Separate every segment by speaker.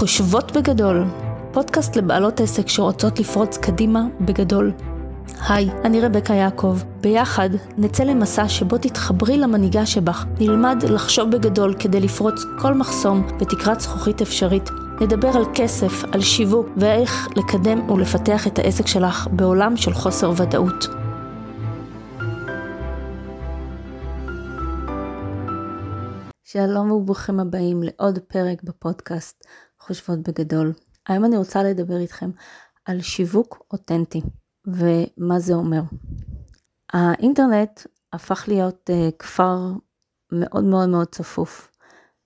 Speaker 1: חושבות בגדול, פודקאסט לבעלות עסק שרוצות לפרוץ קדימה בגדול. היי, אני רבקה יעקב. ביחד נצא למסע שבו תתחברי למנהיגה שבך, נלמד לחשוב בגדול כדי לפרוץ כל מחסום בתקרת זכוכית אפשרית. נדבר על כסף, על שיווק ואיך לקדם ולפתח את העסק שלך בעולם של חוסר ודאות. שלום וברוכים הבאים לעוד פרק בפודקאסט חושבות בגדול. היום אני רוצה לדבר איתכם על שיווק אותנטי ומה זה אומר. האינטרנט הפך להיות uh, כפר מאוד מאוד מאוד צפוף.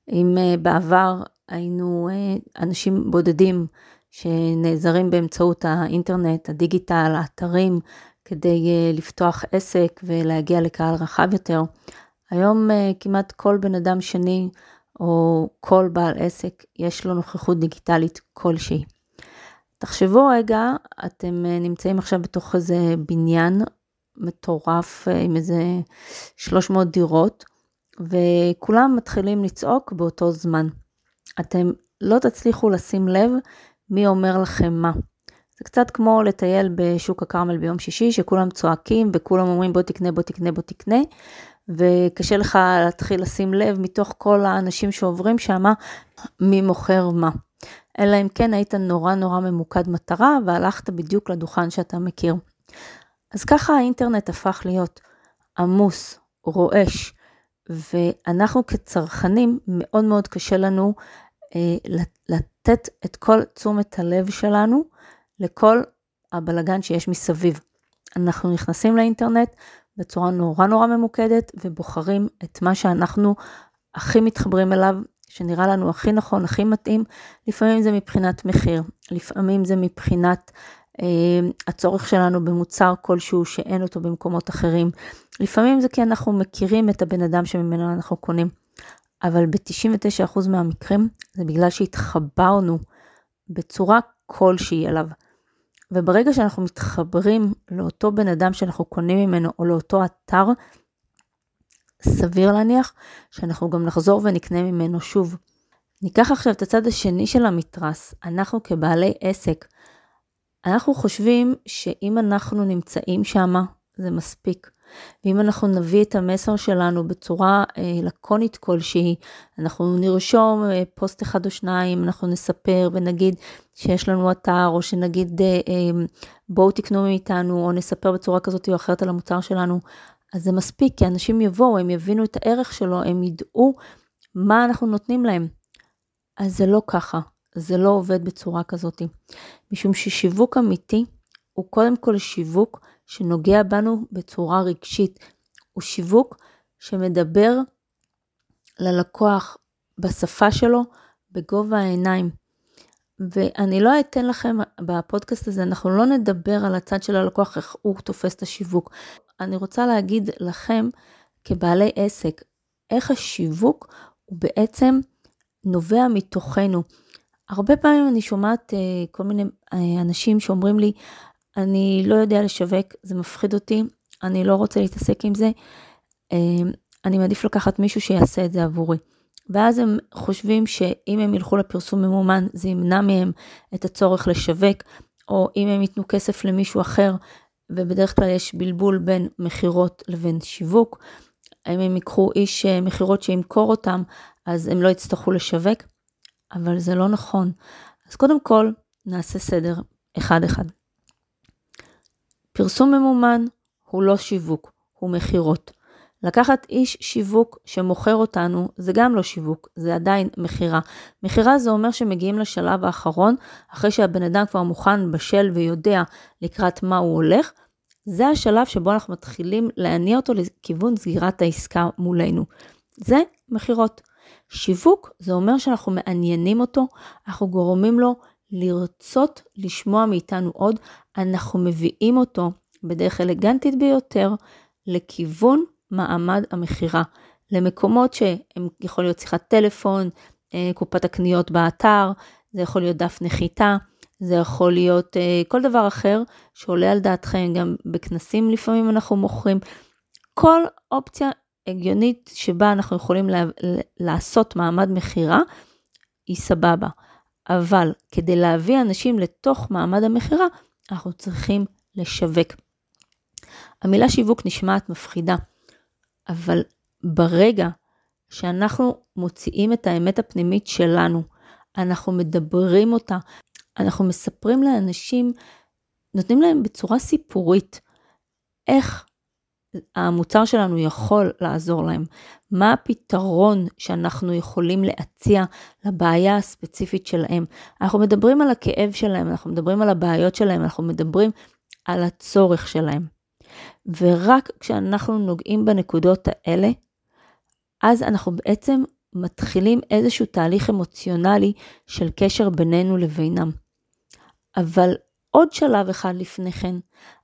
Speaker 1: אם uh, בעבר היינו uh, אנשים בודדים שנעזרים באמצעות האינטרנט, הדיגיטל, האתרים, כדי לפתוח עסק ולהגיע לקהל רחב יותר, היום כמעט כל בן אדם שני או כל בעל עסק יש לו נוכחות דיגיטלית כלשהי. תחשבו רגע, אתם uh, נמצאים עכשיו בתוך איזה בניין מטורף uh, עם איזה 300 דירות, וכולם מתחילים לצעוק באותו זמן. אתם לא תצליחו לשים לב מי אומר לכם מה. זה קצת כמו לטייל בשוק הכרמל ביום שישי, שכולם צועקים וכולם אומרים בוא תקנה, בוא תקנה, בוא תקנה, וקשה לך להתחיל לשים לב מתוך כל האנשים שעוברים שמה, מי מוכר מה. אלא אם כן היית נורא נורא ממוקד מטרה והלכת בדיוק לדוכן שאתה מכיר. אז ככה האינטרנט הפך להיות עמוס, רועש, ואנחנו כצרכנים מאוד מאוד קשה לנו אה, לתת את כל תשומת הלב שלנו לכל הבלגן שיש מסביב. אנחנו נכנסים לאינטרנט בצורה נורא נורא ממוקדת ובוחרים את מה שאנחנו הכי מתחברים אליו, שנראה לנו הכי נכון, הכי מתאים. לפעמים זה מבחינת מחיר, לפעמים זה מבחינת אה, הצורך שלנו במוצר כלשהו שאין אותו במקומות אחרים. לפעמים זה כי אנחנו מכירים את הבן אדם שממנו אנחנו קונים. אבל ב-99% מהמקרים זה בגלל שהתחברנו בצורה כלשהי אליו. וברגע שאנחנו מתחברים לאותו בן אדם שאנחנו קונים ממנו או לאותו אתר, סביר להניח שאנחנו גם נחזור ונקנה ממנו שוב. ניקח עכשיו את הצד השני של המתרס, אנחנו כבעלי עסק, אנחנו חושבים שאם אנחנו נמצאים שם, זה מספיק. ואם אנחנו נביא את המסר שלנו בצורה אה, לקונית כלשהי, אנחנו נרשום אה, פוסט אחד או שניים, אנחנו נספר ונגיד שיש לנו אתר, או שנגיד אה, בואו תקנו מאיתנו, או נספר בצורה כזאת או אחרת על המוצר שלנו, אז זה מספיק, כי אנשים יבואו, הם יבינו את הערך שלו, הם ידעו מה אנחנו נותנים להם. אז זה לא ככה, זה לא עובד בצורה כזאת. משום ששיווק אמיתי הוא קודם כל שיווק שנוגע בנו בצורה רגשית. הוא שיווק שמדבר ללקוח בשפה שלו, בגובה העיניים. ואני לא אתן לכם בפודקאסט הזה, אנחנו לא נדבר על הצד של הלקוח, איך הוא תופס את השיווק. אני רוצה להגיד לכם, כבעלי עסק, איך השיווק הוא בעצם נובע מתוכנו. הרבה פעמים אני שומעת uh, כל מיני uh, אנשים שאומרים לי, אני לא יודע לשווק, זה מפחיד אותי, אני לא רוצה להתעסק עם זה, אמ, אני מעדיף לקחת מישהו שיעשה את זה עבורי. ואז הם חושבים שאם הם ילכו לפרסום ממומן, זה ימנע מהם את הצורך לשווק, או אם הם ייתנו כסף למישהו אחר, ובדרך כלל יש בלבול בין מכירות לבין שיווק, אם הם ייקחו איש אה, מכירות שימכור אותם, אז הם לא יצטרכו לשווק, אבל זה לא נכון. אז קודם כל, נעשה סדר אחד-אחד. פרסום ממומן הוא לא שיווק, הוא מכירות. לקחת איש שיווק שמוכר אותנו, זה גם לא שיווק, זה עדיין מכירה. מכירה זה אומר שמגיעים לשלב האחרון, אחרי שהבן אדם כבר מוכן, בשל ויודע לקראת מה הוא הולך, זה השלב שבו אנחנו מתחילים להניע אותו לכיוון סגירת העסקה מולנו. זה מכירות. שיווק זה אומר שאנחנו מעניינים אותו, אנחנו גורמים לו לרצות לשמוע מאיתנו עוד, אנחנו מביאים אותו בדרך אלגנטית ביותר לכיוון מעמד המכירה, למקומות שהם יכול להיות שיחת טלפון, אה, קופת הקניות באתר, זה יכול להיות דף נחיתה, זה יכול להיות אה, כל דבר אחר שעולה על דעתכם, גם בכנסים לפעמים אנחנו מוכרים. כל אופציה הגיונית שבה אנחנו יכולים לעשות מעמד מכירה, היא סבבה. אבל כדי להביא אנשים לתוך מעמד המכירה, אנחנו צריכים לשווק. המילה שיווק נשמעת מפחידה, אבל ברגע שאנחנו מוציאים את האמת הפנימית שלנו, אנחנו מדברים אותה, אנחנו מספרים לאנשים, נותנים להם בצורה סיפורית איך המוצר שלנו יכול לעזור להם, מה הפתרון שאנחנו יכולים להציע לבעיה הספציפית שלהם. אנחנו מדברים על הכאב שלהם, אנחנו מדברים על הבעיות שלהם, אנחנו מדברים על הצורך שלהם. ורק כשאנחנו נוגעים בנקודות האלה, אז אנחנו בעצם מתחילים איזשהו תהליך אמוציונלי של קשר בינינו לבינם. אבל עוד שלב אחד לפני כן,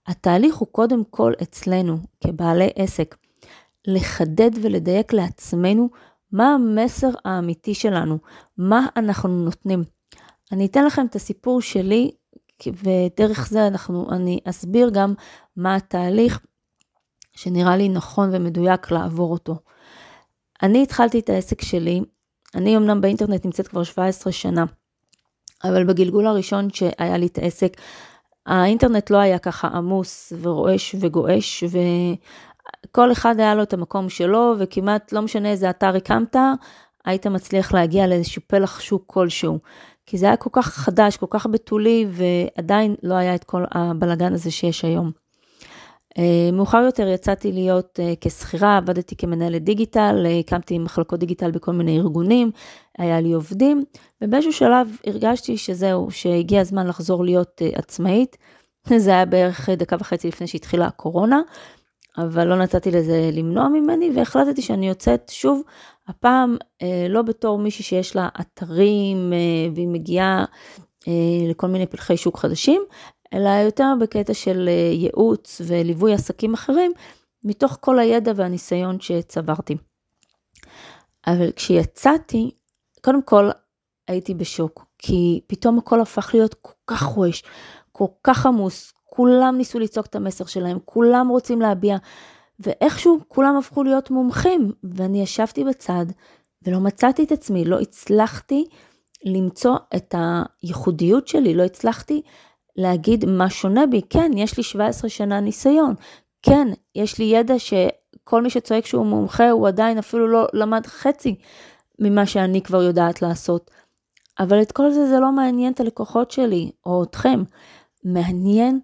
Speaker 1: התהליך הוא קודם כל אצלנו, כבעלי עסק, לחדד ולדייק לעצמנו מה המסר האמיתי שלנו, מה אנחנו נותנים. אני אתן לכם את הסיפור שלי, ודרך זה אנחנו, אני אסביר גם מה התהליך שנראה לי נכון ומדויק לעבור אותו. אני התחלתי את העסק שלי, אני אמנם באינטרנט נמצאת כבר 17 שנה, אבל בגלגול הראשון שהיה לי את העסק, האינטרנט לא היה ככה עמוס ורועש וגועש, וכל אחד היה לו את המקום שלו, וכמעט לא משנה איזה אתר הקמת, היית מצליח להגיע לאיזשהו פלח שוק כלשהו. כי זה היה כל כך חדש, כל כך בתולי, ועדיין לא היה את כל הבלגן הזה שיש היום. אה, מאוחר יותר יצאתי להיות אה, כשכירה, עבדתי כמנהלת דיגיטל, אה, הקמתי מחלקות דיגיטל בכל מיני ארגונים, היה לי עובדים, ובאיזשהו שלב הרגשתי שזהו, שהגיע הזמן לחזור להיות עצמאית. זה היה בערך דקה וחצי לפני שהתחילה הקורונה, אבל לא נתתי לזה למנוע ממני, והחלטתי שאני יוצאת שוב, הפעם לא בתור מישהי שיש לה אתרים והיא מגיעה לכל מיני פלחי שוק חדשים, אלא יותר בקטע של אה, ייעוץ וליווי עסקים אחרים, מתוך כל הידע והניסיון שצברתי. אבל כשיצאתי, קודם כל הייתי בשוק, כי פתאום הכל הפך להיות כל כך רועש, כל כך עמוס, כולם ניסו לצעוק את המסר שלהם, כולם רוצים להביע, ואיכשהו כולם הפכו להיות מומחים, ואני ישבתי בצד ולא מצאתי את עצמי, לא הצלחתי למצוא את הייחודיות שלי, לא הצלחתי להגיד מה שונה בי. כן, יש לי 17 שנה ניסיון. כן, יש לי ידע שכל מי שצועק שהוא מומחה, הוא עדיין אפילו לא למד חצי ממה שאני כבר יודעת לעשות. אבל את כל זה זה לא מעניין את הלקוחות שלי או אתכם. מעניין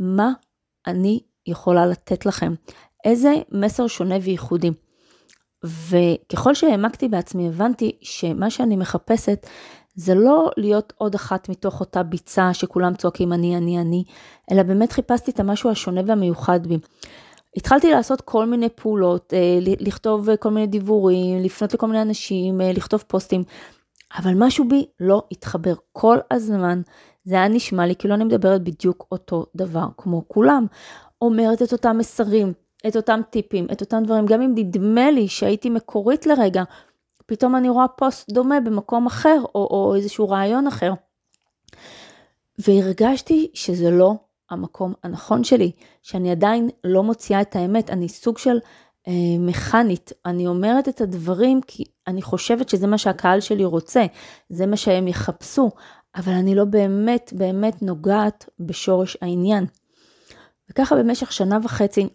Speaker 1: מה אני יכולה לתת לכם. איזה מסר שונה וייחודי. וככל שהעמקתי בעצמי הבנתי שמה שאני מחפשת זה לא להיות עוד אחת מתוך אותה ביצה שכולם צועקים אני, אני, אני, אלא באמת חיפשתי את המשהו השונה והמיוחד בי. התחלתי לעשות כל מיני פעולות, אה, לכתוב כל מיני דיבורים, לפנות לכל מיני אנשים, אה, לכתוב פוסטים, אבל משהו בי לא התחבר. כל הזמן זה היה נשמע לי כאילו אני מדברת בדיוק אותו דבר כמו כולם. אומרת את אותם מסרים, את אותם טיפים, את אותם דברים, גם אם נדמה לי שהייתי מקורית לרגע, פתאום אני רואה פוסט דומה במקום אחר, או, או איזשהו רעיון אחר. והרגשתי שזה לא המקום הנכון שלי, שאני עדיין לא מוציאה את האמת, אני סוג של אה, מכנית, אני אומרת את הדברים כי אני חושבת שזה מה שהקהל שלי רוצה, זה מה שהם יחפשו, אבל אני לא באמת באמת נוגעת בשורש העניין. וככה במשך שנה וחצי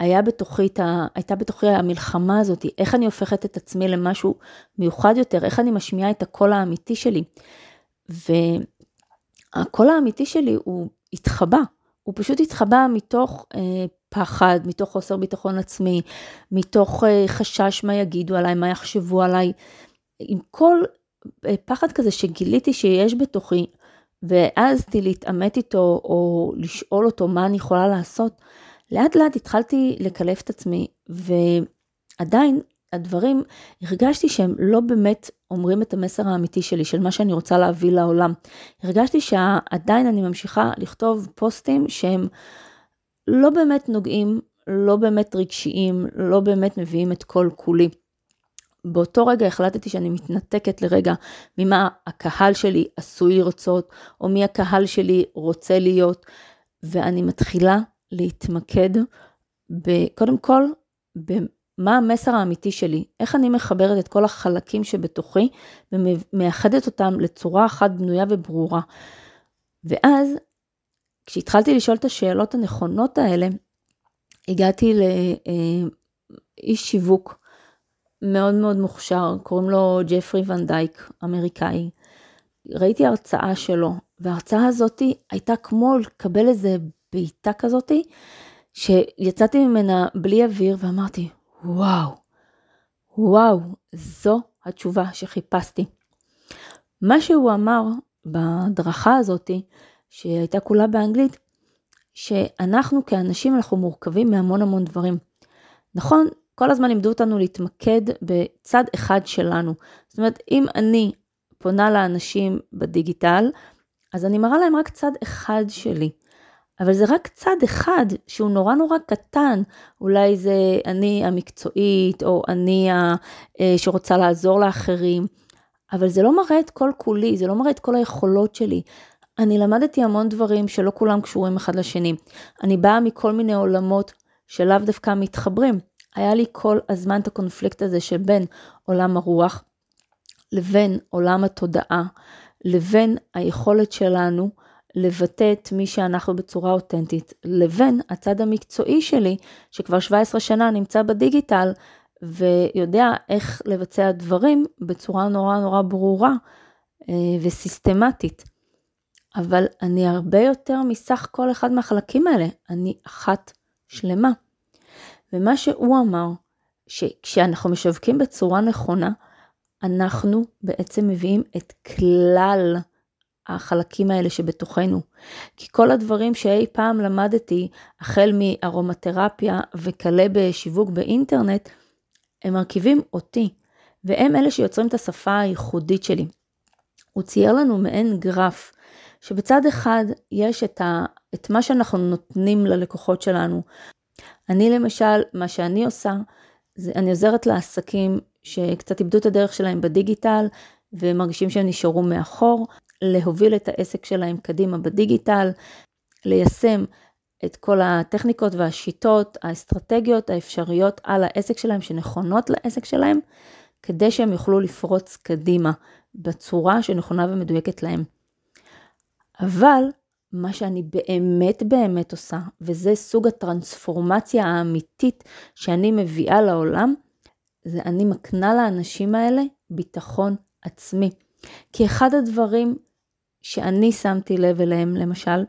Speaker 1: היה בתוכי, הייתה בתוכי המלחמה הזאת, איך אני הופכת את עצמי למשהו מיוחד יותר, איך אני משמיעה את הקול האמיתי שלי. והקול האמיתי שלי הוא התחבא, הוא פשוט התחבא מתוך אה, פחד, מתוך חוסר ביטחון עצמי, מתוך אה, חשש מה יגידו עליי, מה יחשבו עליי, עם כל אה, פחד כזה שגיליתי שיש בתוכי, והעזתי להתעמת איתו או לשאול אותו מה אני יכולה לעשות. לאט לאט התחלתי לקלף את עצמי, ועדיין הדברים, הרגשתי שהם לא באמת אומרים את המסר האמיתי שלי, של מה שאני רוצה להביא לעולם. הרגשתי שעדיין אני ממשיכה לכתוב פוסטים שהם לא באמת נוגעים, לא באמת רגשיים, לא באמת מביאים את כל כולי. באותו רגע החלטתי שאני מתנתקת לרגע ממה הקהל שלי עשוי לרצות, או מי הקהל שלי רוצה להיות, ואני מתחילה להתמקד קודם כל מה המסר האמיתי שלי, איך אני מחברת את כל החלקים שבתוכי ומאחדת אותם לצורה אחת בנויה וברורה. ואז, כשהתחלתי לשאול את השאלות הנכונות האלה, הגעתי לאיש שיווק מאוד מאוד מוכשר, קוראים לו ג'פרי ון דייק, אמריקאי. ראיתי הרצאה שלו, וההרצאה הזאתי הייתה כמו לקבל איזה בעיטה כזאתי, שיצאתי ממנה בלי אוויר ואמרתי, וואו, וואו, זו התשובה שחיפשתי. מה שהוא אמר בהדרכה הזאתי, שהייתה כולה באנגלית, שאנחנו כאנשים אנחנו מורכבים מהמון המון דברים. נכון, כל הזמן לימדו אותנו להתמקד בצד אחד שלנו. זאת אומרת, אם אני פונה לאנשים בדיגיטל, אז אני מראה להם רק צד אחד שלי. אבל זה רק צד אחד שהוא נורא נורא קטן, אולי זה אני המקצועית, או אני ה, אה, שרוצה לעזור לאחרים, אבל זה לא מראה את כל כולי, זה לא מראה את כל היכולות שלי. אני למדתי המון דברים שלא כולם קשורים אחד לשני. אני באה מכל מיני עולמות שלאו דווקא מתחברים. היה לי כל הזמן את הקונפליקט הזה שבין עולם הרוח לבין עולם התודעה, לבין היכולת שלנו לבטא את מי שאנחנו בצורה אותנטית, לבין הצד המקצועי שלי, שכבר 17 שנה נמצא בדיגיטל, ויודע איך לבצע דברים בצורה נורא נורא ברורה אה, וסיסטמטית. אבל אני הרבה יותר מסך כל אחד מהחלקים האלה, אני אחת שלמה. ומה שהוא אמר, שכשאנחנו משווקים בצורה נכונה, אנחנו בעצם מביאים את כלל החלקים האלה שבתוכנו. כי כל הדברים שאי פעם למדתי, החל מארומתרפיה וכלה בשיווק באינטרנט, הם מרכיבים אותי, והם אלה שיוצרים את השפה הייחודית שלי. הוא צייר לנו מעין גרף, שבצד אחד יש את, ה, את מה שאנחנו נותנים ללקוחות שלנו. אני למשל, מה שאני עושה, זה אני עוזרת לעסקים שקצת איבדו את הדרך שלהם בדיגיטל ומרגישים שהם נשארו מאחור, להוביל את העסק שלהם קדימה בדיגיטל, ליישם את כל הטכניקות והשיטות, האסטרטגיות האפשריות על העסק שלהם שנכונות לעסק שלהם, כדי שהם יוכלו לפרוץ קדימה בצורה שנכונה ומדויקת להם. אבל מה שאני באמת באמת עושה, וזה סוג הטרנספורמציה האמיתית שאני מביאה לעולם, זה אני מקנה לאנשים האלה ביטחון עצמי. כי אחד הדברים שאני שמתי לב אליהם, למשל,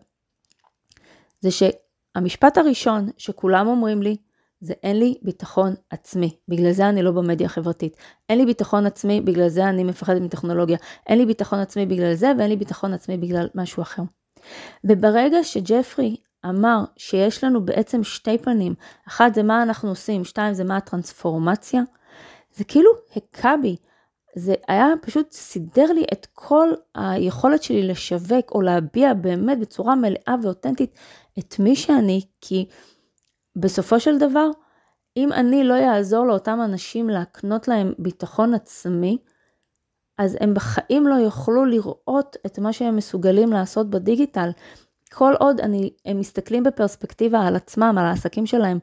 Speaker 1: זה שהמשפט הראשון שכולם אומרים לי, זה אין לי ביטחון עצמי, בגלל זה אני לא במדיה החברתית. אין לי ביטחון עצמי, בגלל זה אני מפחדת מטכנולוגיה. אין לי ביטחון עצמי בגלל זה, ואין לי ביטחון עצמי בגלל משהו אחר. וברגע שג'פרי אמר שיש לנו בעצם שתי פנים, אחד זה מה אנחנו עושים, שתיים זה מה הטרנספורמציה, זה כאילו הכה בי. זה היה פשוט סידר לי את כל היכולת שלי לשווק או להביע באמת בצורה מלאה ואותנטית את מי שאני, כי בסופו של דבר, אם אני לא אעזור לאותם אנשים להקנות להם ביטחון עצמי, אז הם בחיים לא יוכלו לראות את מה שהם מסוגלים לעשות בדיגיטל. כל עוד אני, הם מסתכלים בפרספקטיבה על עצמם, על העסקים שלהם,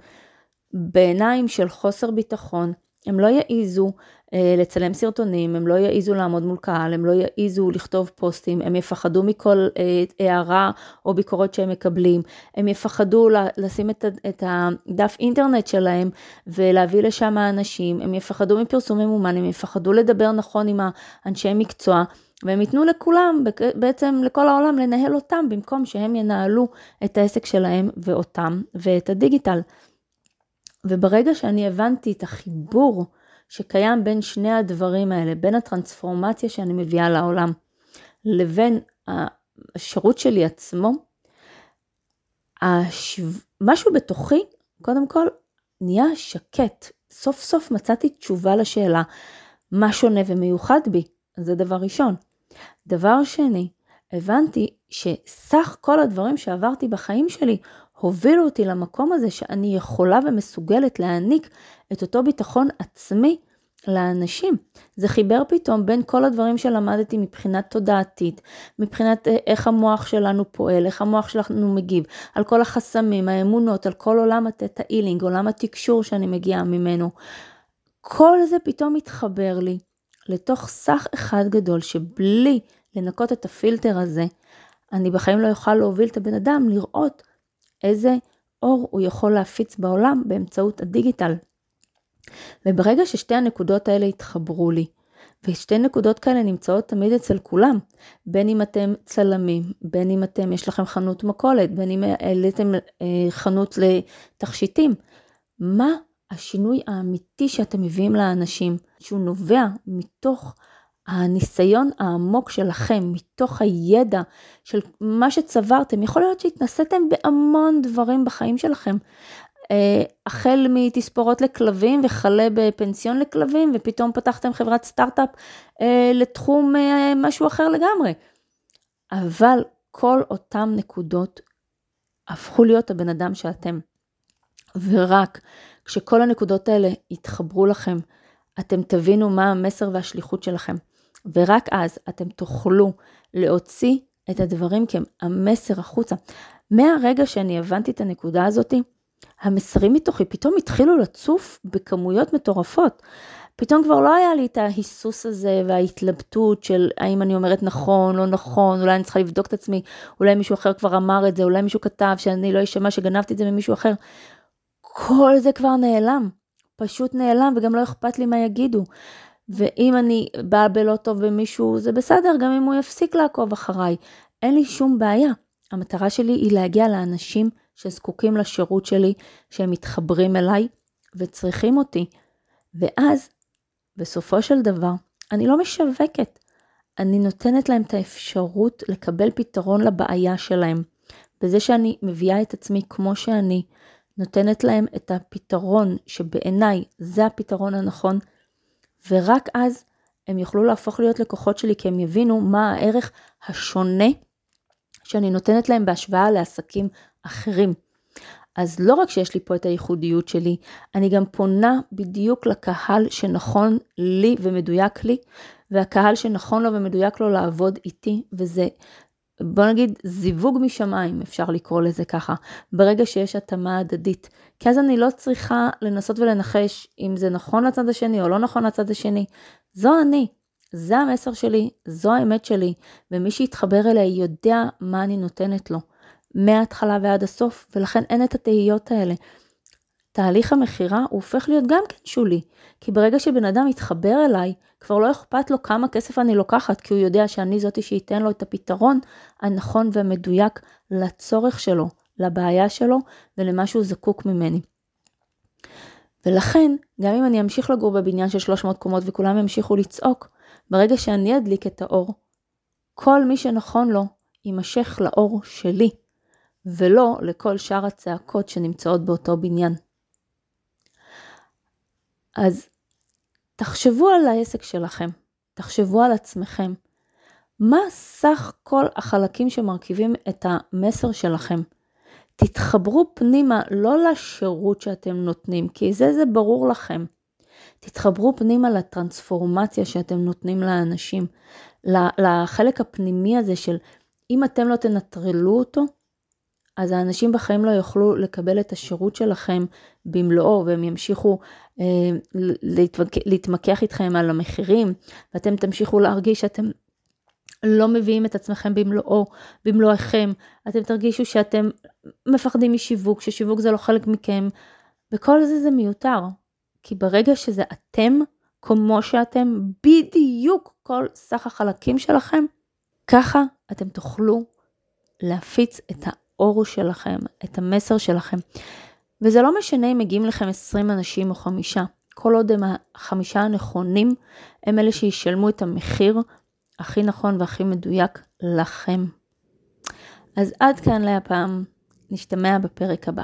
Speaker 1: בעיניים של חוסר ביטחון, הם לא יעיזו אה, לצלם סרטונים, הם לא יעיזו לעמוד מול קהל, הם לא יעיזו לכתוב פוסטים, הם יפחדו מכל אה, הערה או ביקורת שהם מקבלים, הם יפחדו לשים את, את הדף אינטרנט שלהם ולהביא לשם האנשים, הם יפחדו מפרסום ממומן, הם יפחדו לדבר נכון עם האנשי מקצוע. והם ייתנו לכולם, בעצם לכל העולם, לנהל אותם, במקום שהם ינהלו את העסק שלהם ואותם ואת הדיגיטל. וברגע שאני הבנתי את החיבור שקיים בין שני הדברים האלה, בין הטרנספורמציה שאני מביאה לעולם, לבין השירות שלי עצמו, השו... משהו בתוכי, קודם כל, נהיה שקט. סוף סוף מצאתי תשובה לשאלה, מה שונה ומיוחד בי? זה דבר ראשון. דבר שני, הבנתי שסך כל הדברים שעברתי בחיים שלי הובילו אותי למקום הזה שאני יכולה ומסוגלת להעניק את אותו ביטחון עצמי לאנשים. זה חיבר פתאום בין כל הדברים שלמדתי מבחינת תודעתית, מבחינת אה, איך המוח שלנו פועל, איך המוח שלנו מגיב, על כל החסמים, האמונות, על כל עולם התטא אילינג, עולם התקשור שאני מגיעה ממנו. כל זה פתאום מתחבר לי לתוך סך אחד גדול שבלי לנקות את הפילטר הזה, אני בחיים לא אוכל להוביל את הבן אדם לראות איזה אור הוא יכול להפיץ בעולם באמצעות הדיגיטל. וברגע ששתי הנקודות האלה התחברו לי, ושתי נקודות כאלה נמצאות תמיד אצל כולם, בין אם אתם צלמים, בין אם אתם, יש לכם חנות מכולת, בין אם העליתם אה, חנות לתכשיטים, מה השינוי האמיתי שאתם מביאים לאנשים, שהוא נובע מתוך הניסיון העמוק שלכם, מתוך הידע של מה שצברתם, יכול להיות שהתנסיתם בהמון דברים בחיים שלכם. אה, החל מתספורות לכלבים וכלה בפנסיון לכלבים, ופתאום פתחתם חברת סטארט-אפ אה, לתחום אה, משהו אחר לגמרי. אבל כל אותן נקודות הפכו להיות הבן אדם שאתם. ורק כשכל הנקודות האלה יתחברו לכם, אתם תבינו מה המסר והשליחות שלכם. ורק אז אתם תוכלו להוציא את הדברים כמסר החוצה. מהרגע שאני הבנתי את הנקודה הזאתי, המסרים מתוכי פתאום התחילו לצוף בכמויות מטורפות. פתאום כבר לא היה לי את ההיסוס הזה וההתלבטות של האם אני אומרת נכון, לא נכון, אולי אני צריכה לבדוק את עצמי, אולי מישהו אחר כבר אמר את זה, אולי מישהו כתב שאני לא אשמע שגנבתי את זה ממישהו אחר. כל זה כבר נעלם, פשוט נעלם וגם לא אכפת לי מה יגידו. ואם אני באה בלא טוב במישהו, זה בסדר, גם אם הוא יפסיק לעקוב אחריי. אין לי שום בעיה. המטרה שלי היא להגיע לאנשים שזקוקים לשירות שלי, שהם מתחברים אליי וצריכים אותי. ואז, בסופו של דבר, אני לא משווקת. אני נותנת להם את האפשרות לקבל פתרון לבעיה שלהם. בזה שאני מביאה את עצמי כמו שאני, נותנת להם את הפתרון שבעיניי זה הפתרון הנכון, ורק אז הם יוכלו להפוך להיות לקוחות שלי כי הם יבינו מה הערך השונה שאני נותנת להם בהשוואה לעסקים אחרים. אז לא רק שיש לי פה את הייחודיות שלי, אני גם פונה בדיוק לקהל שנכון לי ומדויק לי, והקהל שנכון לו ומדויק לו לעבוד איתי, וזה בוא נגיד זיווג משמיים, אפשר לקרוא לזה ככה, ברגע שיש התאמה הדדית. כי אז אני לא צריכה לנסות ולנחש אם זה נכון לצד השני או לא נכון לצד השני. זו אני, זה המסר שלי, זו האמת שלי, ומי שיתחבר אליה יודע מה אני נותנת לו, מההתחלה ועד הסוף, ולכן אין את התהיות האלה. תהליך המכירה הוא הופך להיות גם כן שולי, כי ברגע שבן אדם מתחבר אליי, כבר לא אכפת לו כמה כסף אני לוקחת, כי הוא יודע שאני זאתי שייתן לו את הפתרון הנכון והמדויק לצורך שלו, לבעיה שלו ולמה שהוא זקוק ממני. ולכן, גם אם אני אמשיך לגור בבניין של 300 קומות וכולם ימשיכו לצעוק, ברגע שאני אדליק את האור, כל מי שנכון לו יימשך לאור שלי, ולא לכל שאר הצעקות שנמצאות באותו בניין. אז תחשבו על העסק שלכם, תחשבו על עצמכם. מה סך כל החלקים שמרכיבים את המסר שלכם? תתחברו פנימה לא לשירות שאתם נותנים, כי זה זה ברור לכם. תתחברו פנימה לטרנספורמציה שאתם נותנים לאנשים, לחלק הפנימי הזה של אם אתם לא תנטרלו אותו, אז האנשים בחיים לא יוכלו לקבל את השירות שלכם במלואו, והם ימשיכו אה. להתמקח איתכם על המחירים, ואתם תמשיכו להרגיש שאתם לא מביאים את עצמכם במלואו, במלואכם, אתם תרגישו שאתם מפחדים משיווק, ששיווק זה לא חלק מכם, וכל זה זה מיותר, כי ברגע שזה אתם, כמו שאתם, בדיוק כל סך החלקים שלכם, ככה אתם תוכלו להפיץ את האור שלכם, את המסר שלכם. וזה לא משנה אם מגיעים לכם 20 אנשים או חמישה, כל עוד הם החמישה הנכונים, הם אלה שישלמו את המחיר הכי נכון והכי מדויק לכם. אז עד כאן להפעם, נשתמע בפרק הבא.